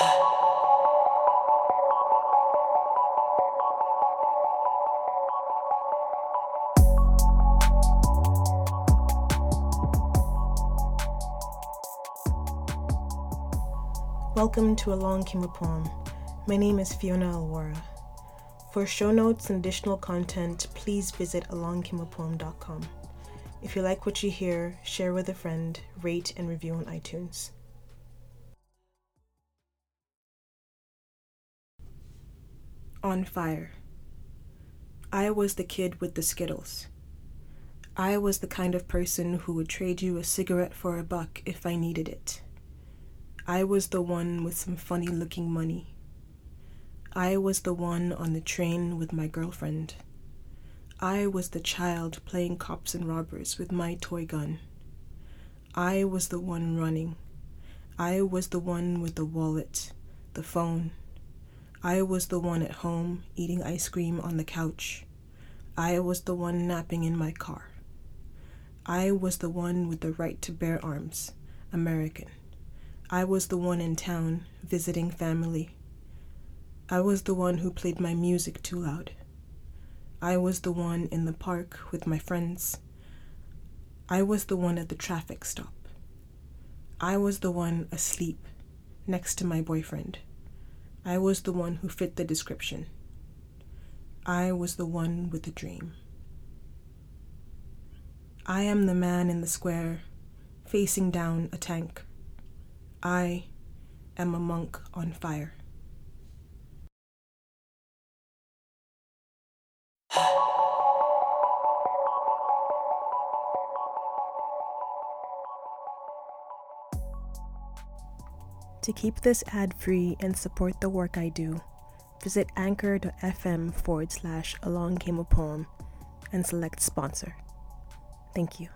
Welcome to Along Came a Poem. My name is Fiona Alwara. For show notes and additional content, please visit alongcameapoem.com. If you like what you hear, share with a friend, rate and review on iTunes. On Fire. I was the kid with the Skittles. I was the kind of person who would trade you a cigarette for a buck if I needed it. I was the one with some funny looking money. I was the one on the train with my girlfriend. I was the child playing cops and robbers with my toy gun. I was the one running. I was the one with the wallet, the phone. I was the one at home eating ice cream on the couch. I was the one napping in my car. I was the one with the right to bear arms, American. I was the one in town visiting family. I was the one who played my music too loud. I was the one in the park with my friends. I was the one at the traffic stop. I was the one asleep next to my boyfriend. I was the one who fit the description. I was the one with the dream. I am the man in the square facing down a tank. I am a monk on fire. To keep this ad free and support the work I do, visit anchor.fm forward slash along came a poem and select sponsor. Thank you.